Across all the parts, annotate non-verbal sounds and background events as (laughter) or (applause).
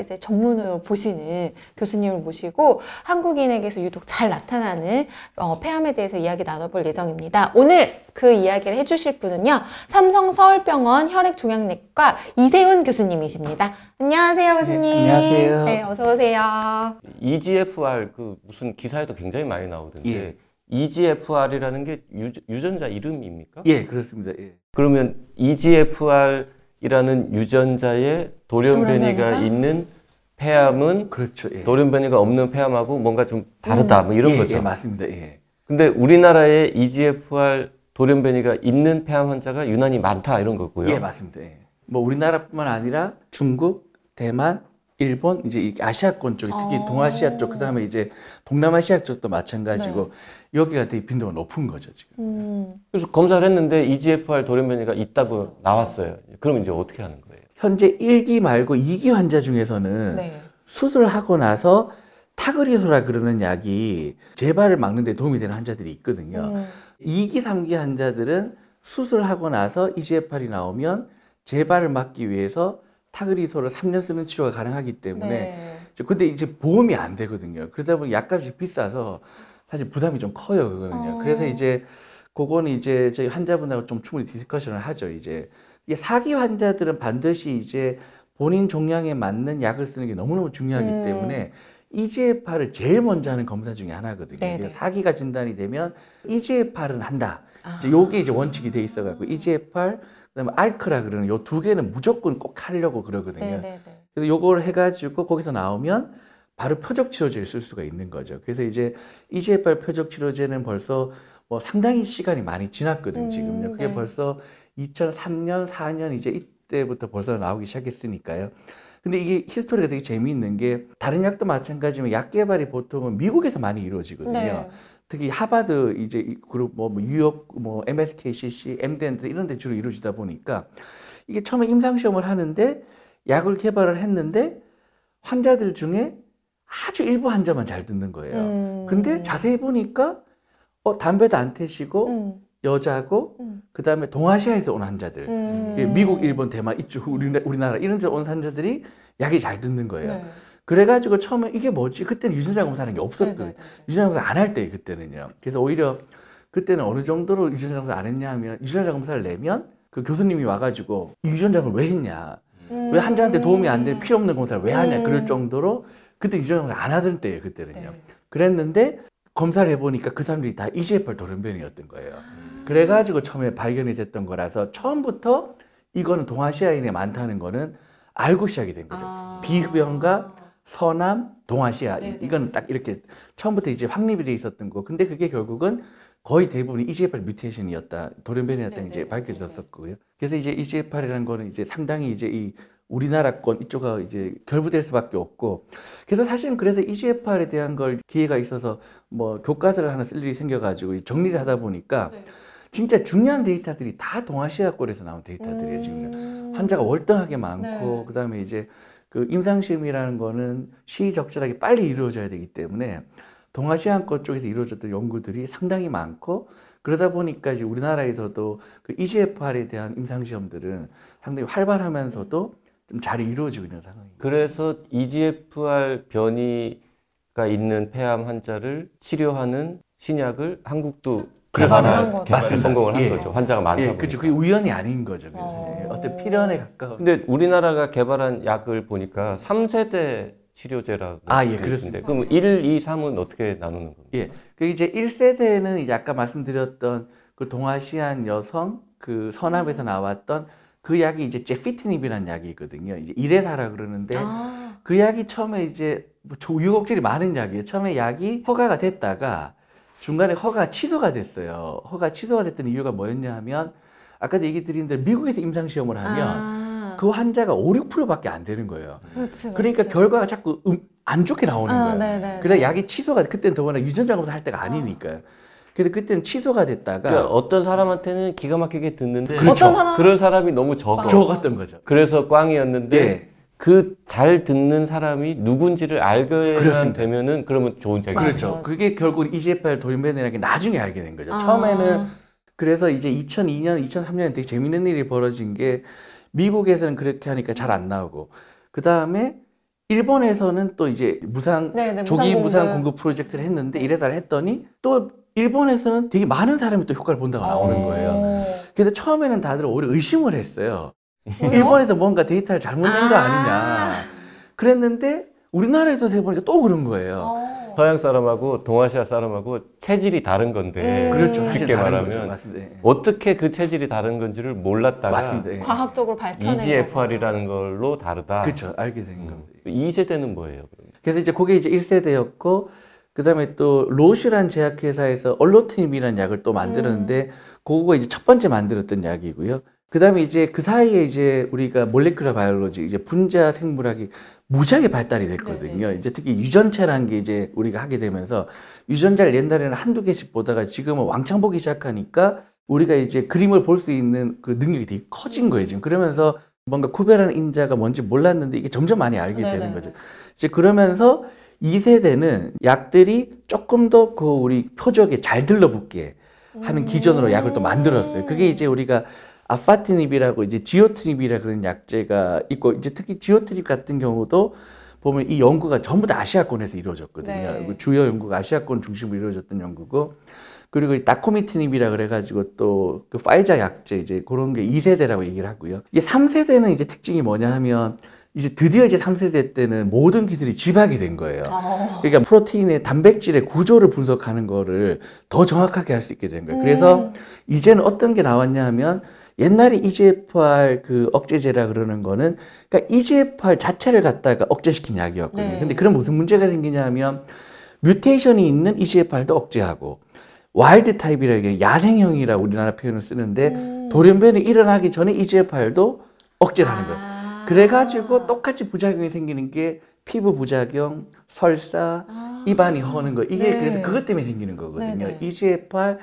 이제 전문으로 보시는 교수님을 모시고 한국인에게서 유독 잘 나타나는 어, 폐암에 대해서 이야기 나눠볼 예정입니다. 오늘 그 이야기를 해주실 분은요 삼성 서울병원 혈액종양내과 이세훈 교수님이십니다. 안녕하세요, 교수님. 네, 안녕하세요. 네, 어서 오세요. EGFR 그 무슨 기사에도 굉장히 많이 나오던데 예. EGFR이라는 게 유, 유전자 이름입니까? 예, 그렇습니다. 예. 그러면 EGFR이라는 유전자에 돌연변이가? 있는 폐암은 그렇죠. 예. 돌연변이가 없는 폐암하고 뭔가 좀 다르다 뭐 이런 예, 거죠. 예, 맞습니다. 예. 근데 우리나라에 EGFR 돌연변이가 있는 폐암 환자가 유난히 많다 이런 거고요. 예, 맞습니다. 예. 뭐 우리나라뿐만 아니라 중국, 대만, 일본, 이제 이 아시아권 쪽, 특히 어. 동아시아 쪽, 그다음에 이제 동남아시아 쪽도 마찬가지고 여기가 되게 빈도가 높은 거죠, 지금. 음, 그래서 검사를 했는데 EGFR 돌연변이가 있다고 나왔어요. 그럼 이제 어떻게 하는 거예요? 현재 1기 말고 2기 환자 중에서는 네. 수술하고 나서 타그리소라 그러는 약이 재발을 막는 데 도움이 되는 환자들이 있거든요. 음, 2기, 3기 환자들은 수술하고 나서 EGFR이 나오면 재발을 막기 위해서 타그리소를 3년 쓰는 치료가 가능하기 때문에 네. 근데 이제 보험이 안 되거든요. 그러다 보니 약값이 비싸서 사실 부담이 좀 커요, 그거는요. 어. 그래서 이제 그거는 이제 저희 환자분하고 좀 충분히 discussion을 하죠, 이제. 사기 환자들은 반드시 이제 본인 종양에 맞는 약을 쓰는 게 너무너무 중요하기 음. 때문에 EGFR을 제일 먼저 하는 검사 중에 하나거든요. 네네. 그래서 사기가 진단이 되면 EGFR은 한다. 아. 이제 요게 이제 원칙이 돼 있어갖고 EGFR 그다음에 알크라 그러는 요 두 개는 무조건 꼭 하려고 그러거든요. 네, 네, 네. 그래서 요걸 해가지고 거기서 나오면 바로 표적 치료제를 쓸 수가 있는 거죠. 그래서 이제 EGFR 표적 치료제는 벌써 뭐 상당히 시간이 많이 지났거든 요. 음, 지금요. 그게 네. 벌써 2003년, 4년 이제 이때부터 벌써 나오기 시작했으니까요. 근데 이게 히스토리가 되게 재미있는 게 다른 약도 마찬가지지만 약 개발이 보통은 미국에서 많이 이루어지거든요. 네. 특히 하버드 이제 이 그룹 뭐 뉴욕 뭐 MSKCC, MD 이런 데 주로 이루어지다 보니까 이게 처음에 임상 시험을 하는데 약을 개발을 했는데 환자들 중에 아주 일부 환자만 잘 듣는 거예요. 음. 근데 자세히 보니까 어 담배도 안 태시고 음, 여자고 음. 그다음에 동아시아에서 온 환자들 음. 미국, 일본, 대만 이쪽 우리나- 우리나라 이런 데온 환자들이 약이 잘 듣는 거예요. 네. 그래가지고 처음에 이게 뭐지? 그때는 유전자 검사하는 게 없었거든요. 네, 네, 네. 유전자 검사 안 할 때 그때는요. 그래서 오히려 그때는 어느 정도로 유전자 검사 안 했냐 하면 유전자 검사를 내면 그 교수님이 와가지고 이 유전자 검사 왜 했냐? 음. 왜 환자한테 도움이 안 되는 필요 없는 검사를 왜 하냐? 음. 그럴 정도로 그때 유전자 검사 안 하던 때예요. 그때는요. 네. 그랬는데 검사를 해보니까 그 사람들이 다 EGFR 돌연변이었던 거예요. 그래가지고 처음에 발견이 됐던 거라서 처음부터 이거는 동아시아인에 많다는 거는 알고 시작이 된 거죠. 아. 비흡연과 서남, 동아시아 네네. 이건 딱 이렇게 처음부터 이제 확립이 돼 있었던 거. 근데 그게 결국은 거의 대부분 EGFR 뮤테이션이었다, 돌연변이었다. 이제 밝혀졌었고요. 그래서 이제 EGFR이라는 거는 이제 상당히 이제 이 우리나라권 이쪽가 이제 결부될 수밖에 없고 그래서 사실은 그래서 EGFR에 대한 걸 기회가 있어서 뭐 교과서를 하나 쓸 일이 생겨가지고 정리를 하다 보니까 네. 진짜 중요한 데이터들이 다 동아시아권에서 나온 데이터들이에요 지금 음. 환자가 월등하게 많고 네. 그다음에 이제 그 임상 시험이라는 거는 시적절하게 빨리 이루어져야 되기 때문에 동아시아권 쪽에서 이루어졌던 연구들이 상당히 많고 그러다 보니까 이제 우리나라에서도 그 EGFR에 대한 임상 시험들은 상당히 활발하면서도 좀 잘 이루어지고 있는 상황입니다. 그래서 EGFR 변이가 있는 폐암 환자를 치료하는 신약을 한국도 거죠. 개발에 맞습니다. 성공을 한 예. 거죠. 환자가 많다 예. 그렇죠. 그게 우연이 아닌 거죠. 그래서 어. 어떤 필연에 가까운. 근데 우리나라가 개발한 약을 보니까 3세대 치료제라고 아, 예, 그렇습니다. 그럼 1, 2, 3은 어떻게 나누는 겁니까? 예. 그 이제 1세대는 이제 아까 말씀드렸던 그 동아시안 여성 그 서남에서 나왔던 그 약이 이제 제피티닙이라는 약이거든요. 이제 이레사라 그러는데 아. 그 약이 처음에 이제 뭐 조- 유곡질이 많은 약이에요. 처음에 약이 허가가 됐다가 중간에 허가 취소가 됐어요. 허가 취소가 됐던 이유가 뭐였냐 하면 아까도 얘기 드린 대로 미국에서 임상 시험을 하면 아. 그 환자가 5, 6%밖에 안 되는 거예요. 그렇지, 그러니까 그렇지. 결과가 자꾸 음, 안 좋게 나오는 아, 거예요. 네네. 그래서 약이 취소가 그때는 더구나 유전자 검사 할 때가 아니니까요. 그래서 그때는 취소가 됐다가 그러니까 어떤 사람한테는 기가 막히게 듣는데 그렇죠. 어떤 사람 그런 사람이 너무 적어. 맞아. 적었던 거죠. 그래서 꽝이었는데 네. 그 잘 듣는 사람이 누군지를 알게. 되면은 그러면 좋은 책이 그렇죠. 그게 결국 EGFR 돌연변이라는 게 나중에 알게 된 거죠. 아. 처음에는 그래서 이제 2002년, 2003년에 되게 재밌는 일이 벌어진 게 미국에서는 그렇게 하니까 잘 안 나오고 그 다음에 일본에서는 또 이제 무상 네네, 조기 무상 무상 공급. 공급 프로젝트를 했는데 이래서 했더니 또 일본에서는 되게 많은 사람이 또 효과를 본다고 나오는 어. 거예요. 그래서 처음에는 다들 오히려 의심을 했어요. 왜요? 일본에서 뭔가 데이터를 잘못 낸 거 아. 아니냐. 그랬는데 우리나라에서 해보니까 또 그런 거예요. 어. 서양 사람하고 동아시아 사람하고 체질이 다른 건데 음. 그렇죠. 사실 쉽게 다른 말하면 거죠. 맞습니다. 예. 어떻게 그 체질이 다른 건지를 몰랐다가 맞습니다. 예. 과학적으로 밝혀낸 EGFR이라는 걸로 다르다. 그렇죠. 알게 된 음. 겁니다. 이 세대는 뭐예요? 그럼? 그래서 이제 그게 이제 1세대였고 그다음에 또 로슈란 제약회사에서 얼로트닙이라는 약을 또 만들었는데 그거가 이제 첫 번째 만들었던 약이고요. 그다음에 이제 그 사이에 이제 우리가 몰레큘러 바이올로지 이제 분자 생물학이 무지하게 발달이 됐거든요. 네네. 이제 특히 유전체라는 게 이제 우리가 하게 되면서 유전자를 옛날에는 한두 개씩 보다가 지금은 왕창 보기 시작하니까 우리가 이제 그림을 볼 수 있는 그 능력이 되게 커진 거예요, 지금. 그러면서 뭔가 구별하는 인자가 뭔지 몰랐는데 이게 점점 많이 알게 되는 네네네. 거죠. 이제 그러면서 2세대는 약들이 조금 더 그 우리 표적에 잘 들러붙게 하는 기전으로 약을 또 만들었어요. 그게 이제 우리가 아파티닙이라고 이제 지오트닙이라 그런 약제가 있고 이제 특히 지오트닙 같은 경우도 보면 이 연구가 전부 다 아시아권에서 이루어졌거든요. 네. 그 주요 연구가 아시아권 중심으로 이루어졌던 연구고 그리고 이 다코미티닙이라 그래가지고 또 그 파이자 약제 이제 그런 게 2세대라고 얘기를 하고요. 이게 3세대는 이제 특징이 뭐냐 하면 이제 드디어 이제 3세대 때는 모든 기술이 집약이 된 거예요. 어. 그러니까 protein의 단백질의 구조를 분석하는 거를 더 정확하게 할 수 있게 된 거예요. 그래서 음. 이제는 어떤 게 나왔냐 하면 옛날에 EGFR 그 억제제라 그러는 거는 그러니까 EGFR 자체를 갖다가 억제시킨 약이었거든요. 네. 근데 그런 무슨 문제가 생기냐 하면 mutation이 있는 EGFR도 억제하고 wild type이라는 게 야생형이라고 우리나라 표현을 쓰는데 음. 돌연변이 일어나기 전에 EGFR도 억제를 하는 거예요. 아. 그래가지고 똑같이 부작용이 생기는 게 피부 부작용, 설사, 아. 입안이 허는 거 이게 네. 그래서 그것 때문에 생기는 거거든요. 네네. EGFR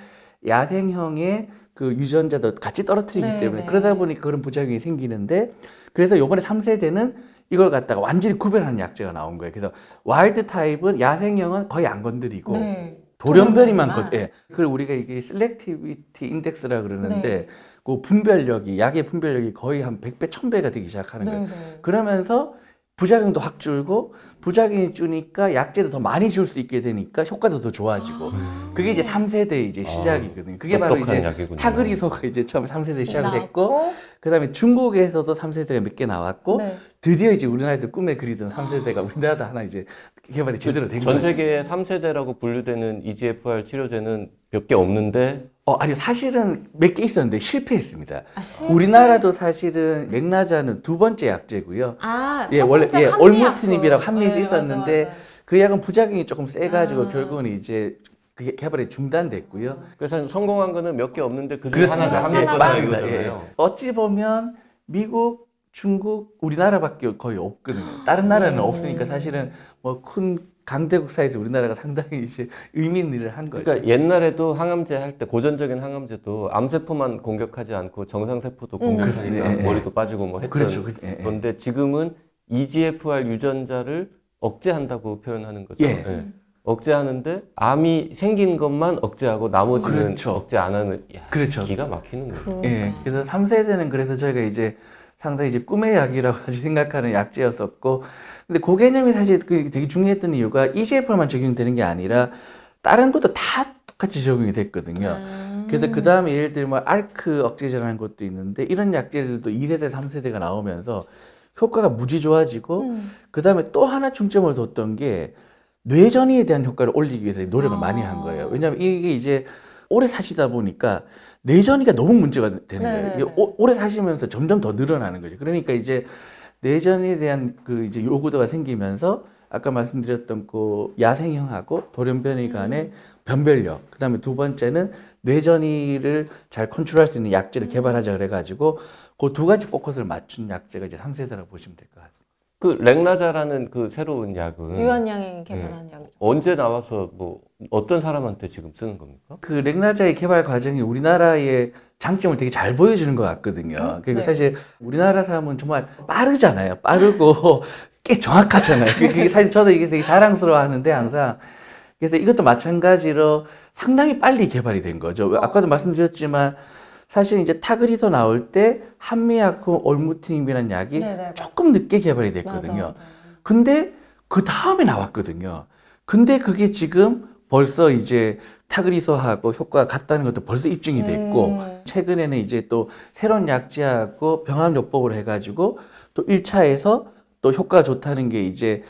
야생형의 그 유전자도 같이 떨어뜨리기 네네. 때문에 그러다 보니 그런 부작용이 생기는데 그래서 요번에 3세대는 이걸 갖다가 완전히 구별하는 약제가 나온 거예요. 그래서 wild type은 야생형은 거의 안 건드리고 네. 돌연변이만. 건, 예. 그걸 우리가 이게 selectivity index라 그러는데 네. 그 분별력이 약의 분별력이 거의 한 100배, 1000배가 되기 시작하는 거예요. 네, 네. 그러면서 부작용도 확 줄고 부작용이 주니까 약제도 더 많이 줄 수 있게 되니까 효과도 더 좋아지고 그게 이제 3세대 이제 시작이거든요. 그게 바로 이제 약이군요. 타그리소가 이제 처음 3세대 시작을 했고 그다음에 중국에서도 3세대가 몇 개 나왔고 네. 드디어 이제 우리나라에서 꿈에 그리던 3세대가 우리나라도 하나 이제 개발이 제대로 된전 거죠. 세계에 3세대라고 분류되는 EGFR 치료제는 몇 개 없는데 어, 아니요. 사실은 몇 개 있었는데 실패했습니다. 아, 실- 우리나라도 사실은 맥나자는 두 번째 약제고요. 아, 예, 첫 원래 예, 한미 올무트닙이라고. 한미에서 네, 있었는데 맞아, 맞아. 그 약은 부작용이 조금 세 가지고 아. 결국은 이제 그게 개발이 중단됐고요. 그래서 성공한 거는 몇 개 없는데 그 중에 그렇습니다. 하나가 예, 한국 맞습니다. 예. 어찌 보면 미국, 중국, 우리나라밖에 거의 없거든요. 다른 나라는 음. 없으니까 사실은 뭐큰 강대국 사이에서 우리나라가 상당히 이제 의미 있는 일을 한 거죠. 그러니까 옛날에도 항암제 할 때 고전적인 항암제도 암세포만 공격하지 않고 정상세포도 음. 공격하니까. 예, 예. 머리도 빠지고 뭐 했던 그렇죠. 그렇죠. 예, 예. 그런데 지금은 EGFR 유전자를 억제한다고 표현하는 거죠. 예. 억제하는데 암이 생긴 것만 억제하고 나머지는 그렇죠. 억제 안 하는 야, 그렇죠. 기가 막히는 거예요. 예. 그래서 3세대는 그래서 저희가 이제 상당히 이제 꿈의 약이라고 사실 생각하는 약제였었고, 근데 그 개념이 사실 그 되게 중요했던 이유가 EGFR만 적용되는 게 아니라 다른 것도 다 똑같이 적용이 됐거든요. 아. 그래서 그 다음에 예를 들면 알크 억제제라는 것도 있는데 이런 약제들도 2세대, 3세대가 나오면서 효과가 무지 좋아지고 음. 그 다음에 또 하나 중점을 뒀던 게 뇌전이에 대한 효과를 올리기 위해서 노력을 아. 많이 한 거예요. 왜냐하면 이게 이제 오래 사시다 보니까 뇌전이가 너무 문제가 되는 거예요. 네네네. 오- 오래 사시면서 점점 더 늘어나는 거죠. 그러니까 이제 뇌전에 대한 그 이제 요구도가 생기면서 아까 말씀드렸던 그 야생형하고 돌연변이 간의 변별력. 그다음에 두 번째는 뇌전이를 잘 컨트롤할 수 있는 약제를 개발하자 그래가지고 그 두 가지 포커스를 맞춘 약제가 이제 3세대라고 보시면 될 것 같아요. 그 렉라자라는 그 새로운 약은 유한양이 개발한 약이죠. 언제 나와서 뭐 어떤 사람한테 지금 쓰는 겁니까? 그 렉나자의 개발 과정이 우리나라의 장점을 되게 잘 보여주는 것 같거든요. 그러니까 네. 사실 우리나라 사람은 정말 빠르잖아요. 빠르고 (laughs) 꽤 정확하잖아요. 그게 사실 저도 이게 되게 자랑스러워 하는데 항상. 그래서 이것도 마찬가지로 상당히 빨리 개발이 된 거죠. 아까도 말씀드렸지만 사실 이제 타그리서 나올 때 한미약품 올무팀이라는 약이 네네. 조금 늦게 개발이 됐거든요. 맞아. 근데 그 다음에 나왔거든요. 근데 그게 지금 벌써 이제 타그리소하고 효과가 같다는 것도 벌써 입증이 됐고 음. 최근에는 이제 또 새로운 약제하고 병합요법을 해가지고 또 1차에서 또 효과가 좋다는 게 이제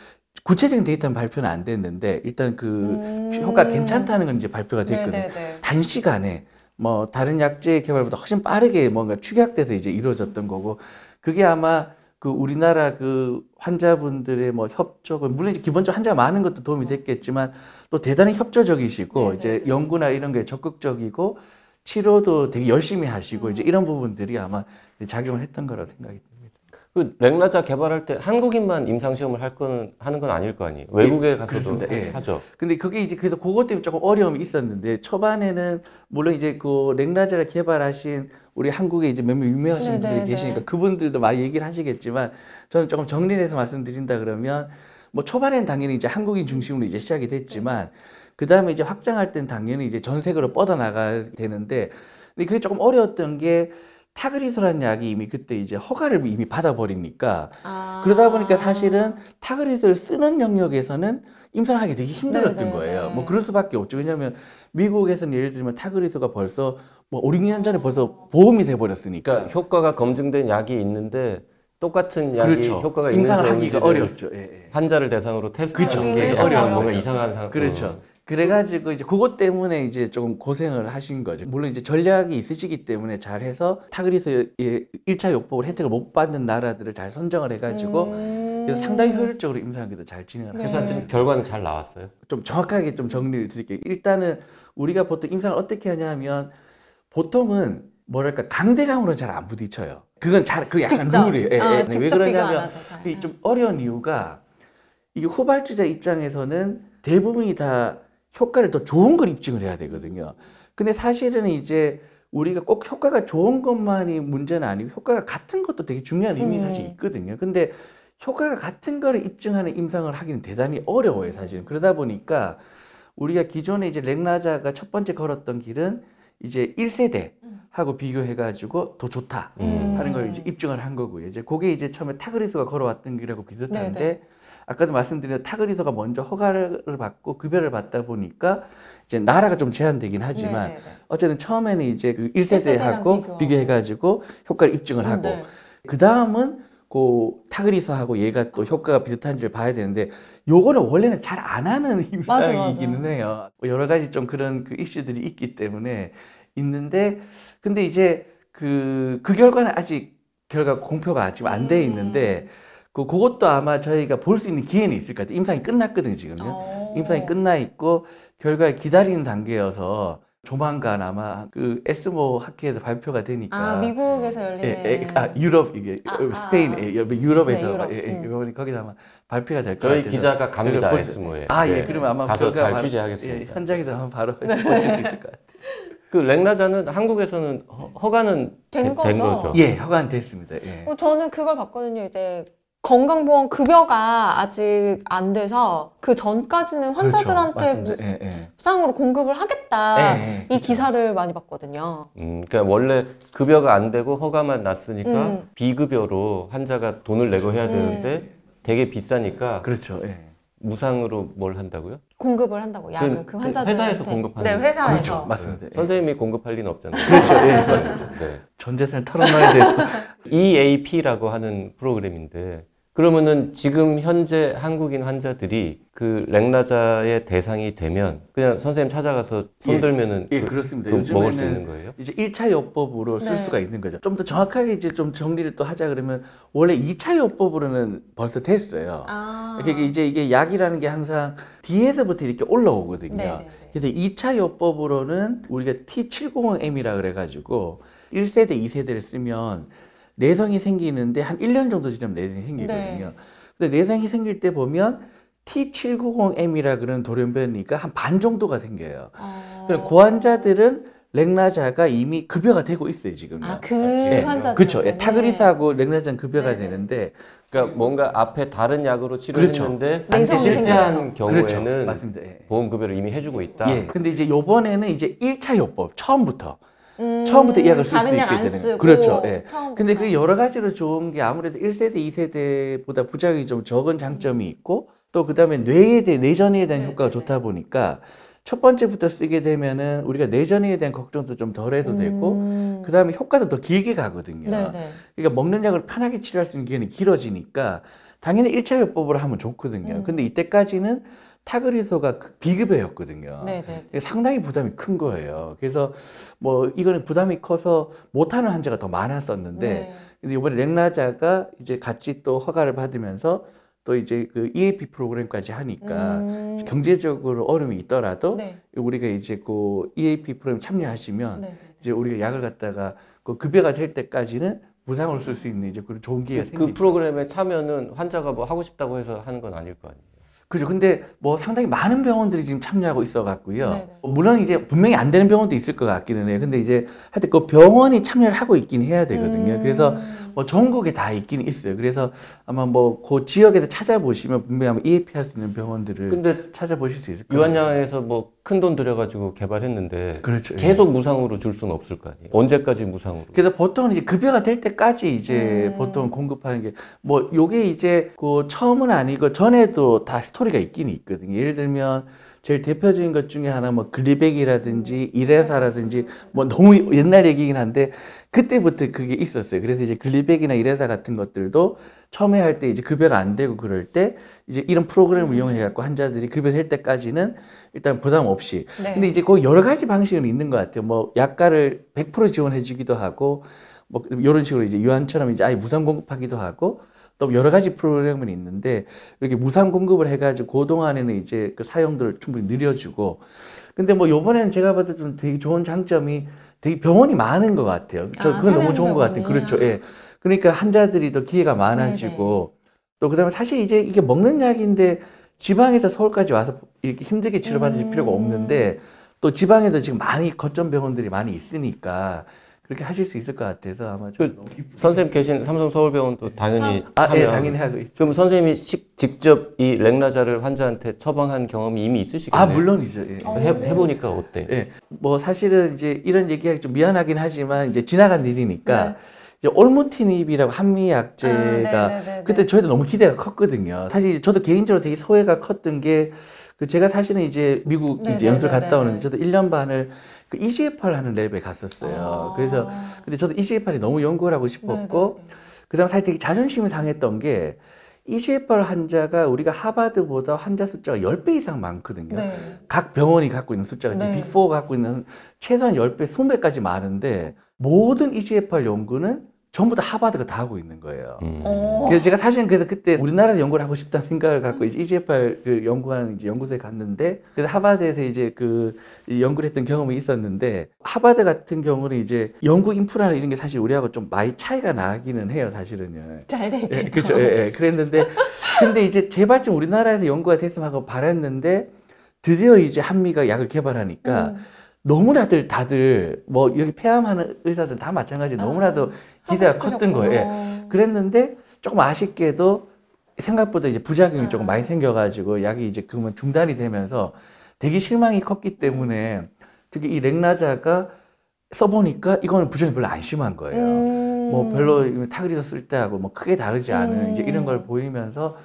구체적인 데이터는 발표는 안 됐는데 일단 그 음. 효과가 괜찮다는 건 이제 발표가 됐거든요. 네네네. 단시간에 뭐 다른 약제 개발보다 훨씬 빠르게 뭔가 축약돼서 이제 이루어졌던 거고 그게 아마 그 우리나라 그 환자분들의 뭐 협조가 물론 이제 기본적으로 환자가 많은 것도 도움이 됐겠지만 또 대단히 협조적이시고 네네. 이제 연구나 이런 게 적극적이고 치료도 되게 열심히 하시고 이제 이런 부분들이 아마 작용을 했던 거라고 생각이 듭니다. 그 렉라자 개발할 때 한국인만 임상 시험을 할 거는 하는 건 아닐 거 아니에요. 외국에 가서도 그렇습니다. 예. 하죠. 근데 그게 이제 그래서 그것 때문에 조금 어려움이 있었는데 초반에는 물론 이제 그 렉라자를 개발하신 우리 한국에 이제 몇몇 유명하신 네, 분들이 네, 계시니까 네. 그분들도 많이 얘기를 하시겠지만 저는 조금 정리해서 말씀드린다 그러면 뭐 초반에는 당연히 이제 한국인 중심으로 이제 시작이 됐지만 그 다음에 이제 확장할 땐 당연히 이제 전 세계로 뻗어나가야 되는데 근데 그게 조금 어려웠던 게 타그리소라는 약이 이미 그때 이제 허가를 이미 받아버리니까 아. 그러다 보니까 사실은 타그리스를 쓰는 영역에서는 임상하기 되게 힘들었던 네, 네, 거예요. 네. 뭐 그럴 수밖에 없죠. 왜냐하면 미국에서는 예를 들면 타그리스가 벌써 뭐 5, 6년 전에 벌써 보험이 돼 버렸으니까. 그러니까 효과가 검증된 약이 있는데 똑같은 약이 그렇죠. 효과가 임상을 하기가 어렵죠. 예, 예. 환자를 대상으로 테스트하는 그렇죠. 게 예, 어려운 뭔가 어려워요. 이상한 상황. 그렇죠. 그래가지고 이제 그것 때문에 이제 조금 고생을 하신 거죠. 물론 이제 전략이 있으시기 때문에 잘 해서 타그리스의 1차 요법을 혜택을 못 받는 나라들을 잘 선정을 해가지고 음. 그래서 상당히 효율적으로 임상하기도 잘 진행을 네. 그래서 하여튼 결과는 잘 나왔어요. 좀 정확하게 좀 정리를 드릴게요. 일단은 우리가 보통 임상을 어떻게 하냐면 보통은 뭐랄까 강대강으로 잘 안 부딪혀요. 그건 잘 그 약간 직접. 룰이에요. 예, 어, 예. 왜 그러냐면 하죠, 잘. 이게 좀 어려운 이유가 이게 후발주자 입장에서는 대부분이 다 효과를 더 좋은 걸 입증을 해야 되거든요. 근데 사실은 이제 우리가 꼭 효과가 좋은 것만이 문제는 아니고 효과가 같은 것도 되게 중요한 의미가 음. 사실 있거든요. 근데 효과가 같은 거를 입증하는 임상을 하기는 대단히 어려워요, 사실은. 그러다 보니까 우리가 기존에 이제 렉나자가 첫 번째 걸었던 길은 이제 1세대 하고 비교해가지고 더 좋다 음. 하는 걸 이제 입증을 한 거고요. 이제 그게 이제 처음에 타그리스가 걸어왔던 길하고 비슷한데 네네. 아까도 말씀드린 타그리스가 먼저 허가를 받고 급여를 받다 보니까 이제 나라가 좀 제한되긴 하지만 네네네. 어쨌든 처음에는 이제 그 1세대하고 일세대랑 비교하고. 비교해가지고 효과를 입증을 하고 네. 그 다음은 그 타그리스하고 얘가 또 효과가 비슷한지를 봐야 되는데 요거는 원래는 잘 안 하는 (laughs) 임상이기는 해요. 뭐 여러 가지 좀 그런 그 이슈들이 있기 때문에 있는데 근데 이제 그, 그 결과는 아직 결과 공표가 지금 안 돼 있는데 그 그것도 아마 저희가 볼 수 있는 기회는 있을 것 같아요. 임상이 끝났거든요, 지금요. 어. 임상이 끝나 있고 결과를 기다리는 단계여서 조만간 아마 그 에스모 학회에서 발표가 되니까 아 미국에서 열리는 예, 예, 아 유럽 이게 아, 스페인 아, 아. 예, 유럽에서 네, 유럽. 예, 예, 음. 거기서 아마 발표가 될것 저희 같아요. 기자가 갑니다 볼- 에스모에. 아, 예, 네. 그러면 아마 가서 잘 바로- 취재하겠습니다. 예, 현장에서 한번 바로 (laughs) 네. 보실 수 있을 것 같아요. 그 렉라자는 한국에서는 허- 허가는 된된 거죠. 거죠. 예, 허가는 됐습니다. 예. 어, 저는 그걸 봤거든요. 이제 건강보험 급여가 아직 안 돼서 그 전까지는 환자들한테 그렇죠. 맞습니다. 예, 예. 무상으로 공급을 하겠다. 예, 예, 이 그렇죠. 기사를 많이 봤거든요. 음, 그러니까 원래 급여가 안 되고 허가만 났으니까 음. 비급여로 환자가 돈을 내고 해야 되는데 되게 비싸니까 그렇죠. 예. 무상으로 뭘 한다고요? 공급을 한다고 약을 그- 그, 그 환자들 회사에서 공급하는 네, 거죠. 회사에서. 그렇죠. 맞습니다. 예. 선생님이 공급할 리는 없잖아요. 그렇죠. 예. 네. 전 재산을 털어놔야 돼서 (laughs) EAP라고 하는 프로그램인데 그러면은 지금 현재 한국인 환자들이 그 렉나자의 대상이 되면 그냥 선생님 찾아가서 손 예. 들면은 예, 그- 그렇습니다. 그 먹을 수 요즘에는 있는 거예요? 이제 1차 요법으로 쓸 네. 수가 있는 거죠. 좀 더 정확하게 이제 좀 정리를 또 하자 그러면 원래 2차 요법으로는 벌써 됐어요. 아. 그러니까 이제 이게 약이라는 게 항상 뒤에서부터 이렇게 올라오거든요. 네네네. 그래서 2차 요법으로는 우리가 T705M이라 그래가지고 1세대, 2세대를 쓰면 내성이 생기는데 한 1년 정도 지나면 내성이 생기거든요. 네. 근데 내성이 생길 때 보면 T790M이라 그러는 돌연변이가 한 반 정도가 생겨요. 어. 그럼 그 환자들은 렉나자가 이미 급여가 되고 있어요, 지금. 아, 그 예. 환자들. 그렇죠. 예, 타그리사하고 렉나자는 급여가 네네. 되는데 그러니까 뭔가 앞에 다른 약으로 그렇죠. 치료했는데 냉성이 실패한 생겼어. 경우에는 그렇죠. 맞습니다. 예. 보험 급여를 이미 해주고 있다. 예. 근데 이제 요번에는 이제 1차 요법 처음부터 음, 처음부터 이 약을 쓸 수 있게 되는 쓰고 거예요. 그렇죠. 예. 처음부터. 근데 그게 여러 가지로 좋은 게 아무래도 1세대, 2세대보다 부작용이 좀 적은 장점이 있고 또 그다음에 뇌에 대해 내전에 대한 네, 효과가 네, 좋다 보니까 첫 번째부터 쓰게 되면은 우리가 내전에 대한 걱정도 좀 덜 해도 되고 음. 그다음에 효과도 더 길게 가거든요. 네네. 그러니까 먹는 약을 편하게 치료할 수 있는 기간이 길어지니까 당연히 1차 요법으로 하면 좋거든요. 음. 근데 이때까지는 타그리소가 그 비급여였거든요. 네네. 그러니까 상당히 부담이 큰 거예요. 그래서 뭐 이거는 부담이 커서 못하는 환자가 더 많았었는데 네. 근데 이번에 렉나자가 이제 같이 또 허가를 받으면서 또 이제 그 EAP 프로그램까지 하니까 음. 경제적으로 어려움이 있더라도 네. 우리가 이제 그 EAP 프로그램 참여하시면 네. 이제 우리가 약을 갖다가 그 급여가 될 때까지는 무상으로 쓸 수 있는 이제 그런 좋은 기회가 그, 생기죠. 그 프로그램에 참여는 환자가 뭐 하고 싶다고 해서 하는 건 아닐 거 아니에요. 그죠. 근데 뭐 상당히 많은 병원들이 지금 참여하고 있어 갖고요. 네네. 물론 이제 분명히 안 되는 병원도 있을 것 같기는 해요. 근데 이제 하여튼 그 병원이 참여를 하고 있긴 해야 되거든요. 음. 그래서 뭐 전국에 다 있긴 있어요. 그래서 아마 뭐 그 지역에서 찾아보시면 분명히 아마 EAP 할 수 있는 병원들을 근데 찾아보실 수 있을 거예요. 유한양에서 뭐 큰 돈 들여가지고 개발했는데 그렇죠. 예. 계속 무상으로 줄 수는 없을 거 아니에요. 언제까지 무상으로? 그래서 보통은 이제 급여가 될 때까지 이제 음. 보통 공급하는 게 뭐 요게 이제 그 처음은 아니고 전에도 다 스토리가 있긴 있거든요. 예를 들면 제일 대표적인 것 중에 하나 뭐 글리백이라든지 이레사라든지 뭐 너무 옛날 얘기긴 한데 그때부터 그게 있었어요. 그래서 이제 글리백이나 이레사 같은 것들도 처음에 할 때 이제 급여가 안 되고 그럴 때 이제 이런 프로그램을 이용해 갖고 환자들이 급여 될 때까지는 일단 부담 없이 네. 근데 이제 그 여러 가지 방식은 있는 것 같아요. 뭐 약가를 100% 지원해 주기도 하고 뭐 이런 식으로 이제 유한처럼 이제 아예 무상 공급하기도 하고 또 여러 가지 프로그램은 있는데 이렇게 무상 공급을 해가지고 그 동안에는 이제 그 사용도를 충분히 늘려주고 근데 뭐 요번에는 제가 봐도 좀 되게 좋은 장점이 되게 병원이 많은 것 같아요. 저 아, 그건 너무 좋은 것 같아요. 그렇죠. 예. 그러니까 환자들이 더 기회가 많아지고 또 그다음에 사실 이제 이게 먹는 약인데 지방에서 서울까지 와서 이렇게 힘들게 치료받을 음. 필요가 없는데 또 지방에서 지금 많이 거점 병원들이 많이 있으니까 그렇게 하실 수 있을 것 같아서 아마 좀그 선생님 계신 삼성 서울병원도 당연히 아, 예, 참여하고 당연히 하고 있죠. 그럼 선생님이 식- 직접 이 렉나자를 환자한테 처방한 경험이 이미 있으시겠네요. 아, 물론이죠. 예. 어. 해, 해보니까 어때? 예. 뭐 사실은 이제 이런 얘기하기 좀 미안하긴 하지만 이제 지나간 일이니까 네. 이제 올무티닙이라고 한미 약제가 아, 네네네네. 그때 저희도 너무 기대가 컸거든요. 사실 저도 개인적으로 되게 소외가 컸던 게그 제가 사실은 이제 미국 이제 네네네네. 연수를 갔다 오는데 저도 1년 반을 그 EGFR 하는 랩에 갔었어요. 아. 그래서 근데 저도 EGFR이 너무 연구를 하고 싶었고 네네네. 그다음 사실 되게 자존심이 상했던 게 EGFR 환자가 우리가 하버드보다 환자 숫자가 10배 이상 많거든요. 네. 각 병원이 갖고 있는 숫자가 네. 지금 빅4가 갖고 있는 최소한 10배, 20배까지 많은데 모든 EGFR 연구는 전부 다 하버드가 다 하고 있는 거예요. 음. 어. 그래서 제가 사실은 그래서 그때 우리나라에서 연구를 하고 싶다는 생각을 갖고 이제 EGFR 그 연구하는 이제 연구소에 갔는데 그래서 하버드에서 이제 그이 연구를 했던 경험이 있었는데 하버드 같은 경우는 이제 연구 인프라나 이런 게 사실 우리하고 좀 많이 차이가 나기는 해요, 사실은요. 잘 되겠다. 예, 그렇죠. 예, 예. 그랬는데 근데 이제 제발 좀 우리나라에서 연구가 됐으면 하고 바랬는데 드디어 이제 한미가 약을 개발하니까 음. 너무나들 다들 뭐 여기 폐암하는 의사들 다 마찬가지 아, 너무나도 기대가 컸던 거예요. 예. 그랬는데 조금 아쉽게도 생각보다 이제 부작용이 아. 조금 많이 생겨가지고 약이 이제 그러면 중단이 되면서 되게 실망이 컸기 때문에 특히 이 렉나자가 써보니까 이거는 부작용이 별로 안 심한 거예요. 음. 뭐 별로 타그리도 쓸 때하고 뭐 크게 다르지 않은 음. 이제 이런 걸 보이면서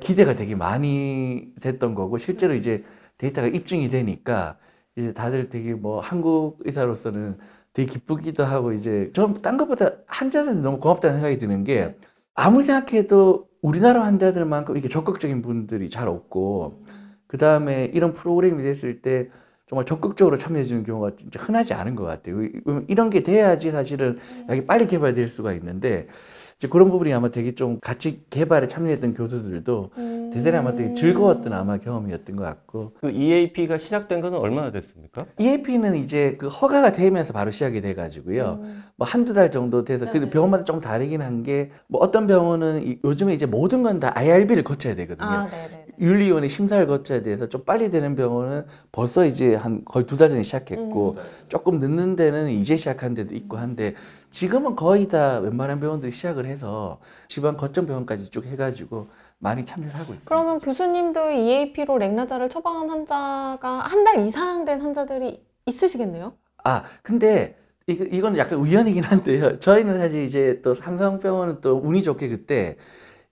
기대가 되게 많이 됐던 거고 실제로 이제 데이터가 입증이 되니까 이제 다들 되게 뭐 한국 의사로서는 되게 기쁘기도 하고 이제 좀딴 것보다 환자들은 너무 고맙다는 생각이 드는 게 네. 아무리 생각해도 우리나라 환자들만큼 이렇게 적극적인 분들이 잘 없고 그 다음에 이런 프로그램이 됐을 때 정말 적극적으로 참여해 주는 경우가 진짜 흔하지 않은 것 같아요. 이- 이런 게 돼야지 사실은 약이 빨리 개발될 수가 있는데 이제 그런 부분이 아마 되게 좀 같이 개발에 참여했던 교수들도 음. 대단히 아마 되게 즐거웠던 아마 경험이었던 것 같고 그 EAP가 시작된 거는 얼마나 됐습니까? EAP는 이제 그 허가가 되면서 바로 시작이 돼가지고요. 음. 뭐 한두 달 정도 돼서 네, 근데 네. 병원마다 좀 다르긴 한 게 뭐 어떤 병원은 이- 요즘에 이제 모든 건 다 IRB를 거쳐야 되거든요. 아, 네네. 윤리위원회 심사를 거쳐야 돼서 좀 빨리 되는 병원은 벌써 이제 한 거의 두 달 전에 시작했고 음. 조금 늦는 데는 이제 시작한 데도 있고 한데 지금은 거의 다 웬만한 병원들이 시작을 해서 지방 거점 병원까지 쭉 해가지고 많이 참여를 하고 있습니다. 그러면 교수님도 EAP로 렉나자를 처방한 환자가 한 달 이상 된 환자들이 있으시겠네요? 아, 근데 이거, 이건 약간 우연이긴 한데요. 저희는 사실 이제 또 삼성병원은 또 운이 좋게 그때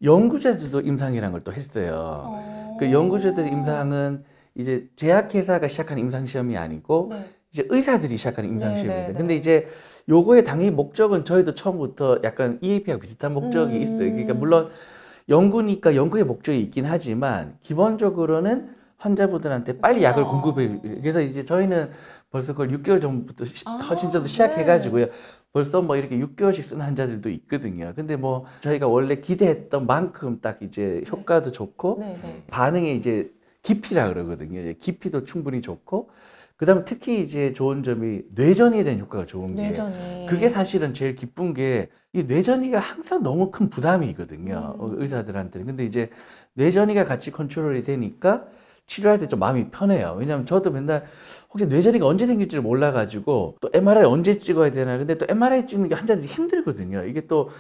연구자들도 임상이라는 걸 또 했어요. 그 연구자들 임상은 이제 제약회사가 시작한 임상시험이 아니고 네. 이제 의사들이 시작한 임상시험입니다. 네, 네, 근데 이제 요거의 당연히 목적은 저희도 처음부터 약간 EAP하고 비슷한 목적이 음. 있어요. 그러니까 물론 연구니까 연구의 목적이 있긴 하지만 기본적으로는 환자분들한테 빨리 약을 아. 공급해. 그래서 이제 저희는 벌써 그걸 6개월 전부터 시, 아, 시작해가지고요. 벌써 뭐 이렇게 6개월씩 쓰는 환자들도 있거든요. 근데 뭐 저희가 원래 기대했던 만큼 딱 이제 효과도 좋고 네네. 반응의 이제 깊이라 그러거든요. 깊이도 충분히 좋고 그다음에 특히 이제 좋은 점이 뇌전이에 대한 효과가 좋은 게 뇌전이. 그게 사실은 제일 기쁜 게 이 뇌전이가 항상 너무 큰 부담이거든요. 음. 어, 의사들한테는. 근데 이제 뇌전이가 같이 컨트롤이 되니까 치료할 때 좀 마음이 편해요. 왜냐하면 저도 맨날 혹시 뇌전이가 언제 생길지를 몰라가지고 또 MRI 언제 찍어야 되나. 근데 또 MRI 찍는 게 환자들이 힘들거든요. 이게 또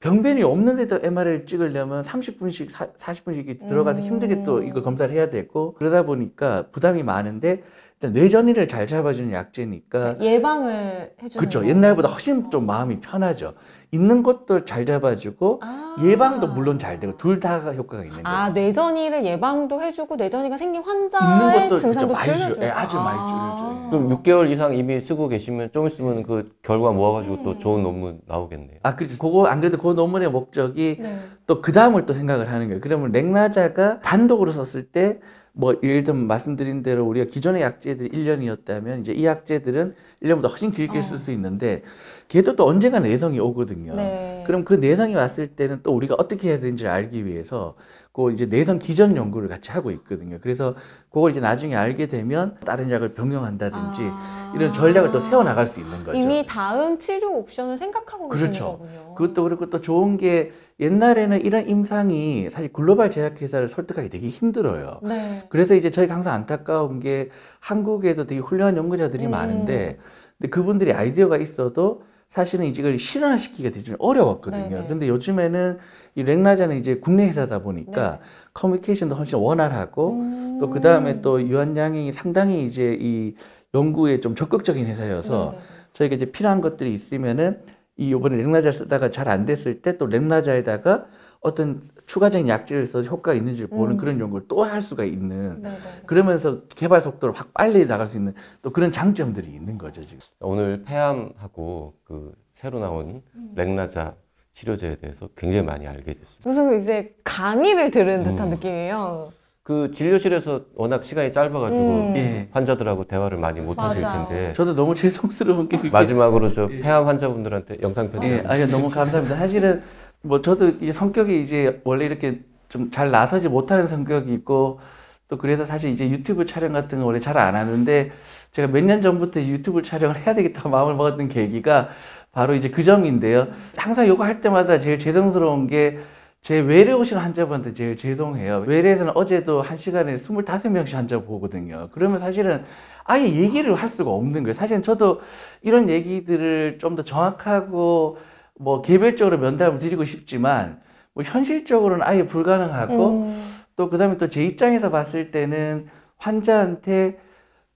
병변이 없는데도 MRI를 찍으려면 30분씩, 40분씩 들어가서 음. 힘들게 또 이거 검사를 해야 되고 그러다 보니까 부담이 많은데 일단 뇌전이를 잘 잡아주는 약제니까 네, 예방을 해주는 그렇죠. 거. 옛날보다 훨씬 좀 마음이 편하죠. 있는 것도 잘 잡아주고 아. 예방도 물론 잘 되고 둘 다가 효과가 있는 거죠. 아 뇌전이를 예방도 해주고 뇌전이가 생긴 있는 환자의 것도 증상도 그렇죠. 많이 줄- 줄여줘요. 예, 아주 많이 아. 줄여줘요. 그럼 6개월 이상 이미 쓰고 계시면 좀 있으면 그 결과 모아가지고 또 음. 좋은 논문 나오겠네요. 아, 그렇죠. 그거 안 그래도 그 논문의 목적이 네. 또 그 다음을 또 생각을 하는 거예요. 그러면 렉나자가 단독으로 썼을 때 뭐 예를 들면 말씀드린 대로 우리가 기존의 약제들이 1년이었다면 이제 이 약제들은 1년보다 훨씬 길게 어. 쓸수 있는데 걔도 또 언젠가 내성이 오거든요. 네. 그럼 그 내성이 왔을 때는 또 우리가 어떻게 해야 되는지를 알기 위해서 그 이제 내성 기전 연구를 같이 하고 있거든요. 그래서 그걸 이제 나중에 알게 되면 다른 약을 병용한다든지 아. 이런 전략을 또 세워 나갈 수 있는 거죠. 이미 다음 치료 옵션을 생각하고 계시는 그렇죠. 거군요. 그것도 그렇고 또 좋은 게 옛날에는 이런 임상이 사실 글로벌 제약회사를 설득하기 되게 힘들어요. 네. 그래서 이제 저희가 항상 안타까운 게 한국에도 되게 훌륭한 연구자들이 음. 많은데 근데 그분들이 아이디어가 있어도 사실은 이걸 실현시키기가 되게 좀 어려웠거든요. 네네. 근데 요즘에는 이 렉나자는 이제 국내 회사다 보니까 네. 커뮤니케이션도 훨씬 원활하고 음. 또그 다음에 또 유한양이 상당히 이제 이 연구에 좀 적극적인 회사여서 네네. 저희가 이제 필요한 것들이 있으면은 이 요번에 렉나자 쓰다가 잘 안 됐을 때 또 렉나자에다가 어떤 추가적인 약제를 써서 효과가 있는지를 보는 음. 그런 연구를 또 할 수가 있는 네네. 그러면서 개발 속도를 확 빨리 나갈 수 있는 또 그런 장점들이 있는 거죠 지금. 오늘 폐암하고 그 새로 나온 음. 렉나자 치료제에 대해서 굉장히 많이 알게 됐습니다. 무슨 이제 강의를 들은 듯한 음. 느낌이에요. 그 진료실에서 워낙 시간이 짧아가지고 음. 예. 환자들하고 대화를 많이 못 하실 맞아요. 텐데 저도 너무 죄송스러운 게 그게 마지막으로 저 폐암 환자분들한테 영상 편지 예, 아니 너무 감사합니다. 사실은 뭐 저도 이 성격이 이제 원래 이렇게 좀 잘 나서지 못하는 성격이 있고 또 그래서 사실 이제 유튜브 촬영 같은 거 원래 잘 안 하는데 제가 몇 년 전부터 유튜브 촬영을 해야 되겠다 (laughs) 마음을 먹었던 계기가 바로 이제 그 점인데요. 항상 이거 할 때마다 제일 죄송스러운 게 제 외래 오신 환자분한테 제일 죄송해요. 외래에서는 어제도 한 시간에 25명씩 환자 보거든요. 그러면 사실은 아예 얘기를 할 수가 없는 거예요. 사실은 저도 이런 얘기들을 좀 더 정확하고 뭐 개별적으로 면담을 드리고 싶지만 뭐 현실적으로는 아예 불가능하고 음. 또 그다음에 또 제 입장에서 봤을 때는 환자한테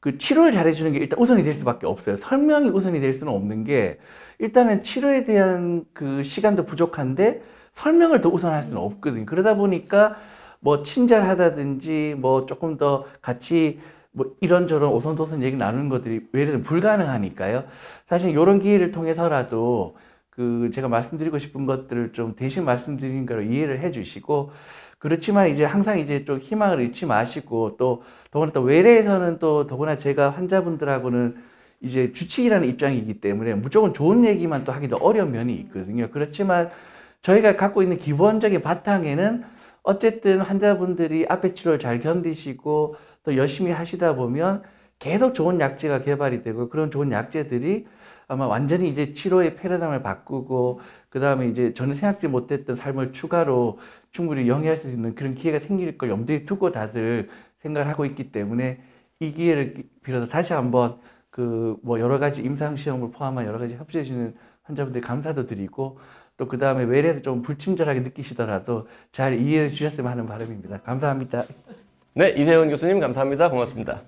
그 치료를 잘해주는 게 일단 우선이 될 수밖에 없어요. 설명이 우선이 될 수는 없는 게 일단은 치료에 대한 그 시간도 부족한데 설명을 더 우선할 수는 없거든요. 그러다 보니까 뭐 친절하다든지 뭐 조금 더 같이 뭐 이런저런 오손도손 얘기 나누는 것들이 외래는 불가능하니까요. 사실 이런 기회를 통해서라도 그 제가 말씀드리고 싶은 것들을 좀 대신 말씀드린 거로 이해를 해 주시고 그렇지만 이제 항상 이제 좀 희망을 잃지 마시고 또 더구나 또 외래에서는 또 더구나 제가 환자분들하고는 이제 주치의라는 입장이기 때문에 무조건 좋은 얘기만 또 하기도 어려운 면이 있거든요. 그렇지만 저희가 갖고 있는 기본적인 바탕에는 어쨌든 환자분들이 앞에 치료를 잘 견디시고 또 열심히 하시다 보면 계속 좋은 약제가 개발이 되고 그런 좋은 약제들이 아마 완전히 이제 치료의 패러다임을 바꾸고 그 다음에 이제 저는 생각지 못했던 삶을 추가로 충분히 영위할 수 있는 그런 기회가 생길 걸 염두에 두고 다들 생각을 하고 있기 때문에 이 기회를 빌어서 다시 한번 그 뭐 여러 가지 임상 시험을 포함한 여러 가지 협조해 주시는 환자분들 감사도 드리고 또 그 다음에 외래에서 좀 불친절하게 느끼시더라도 잘 이해해 주셨으면 하는 바람입니다. 감사합니다. 네, 이세훈 교수님 감사합니다. 고맙습니다.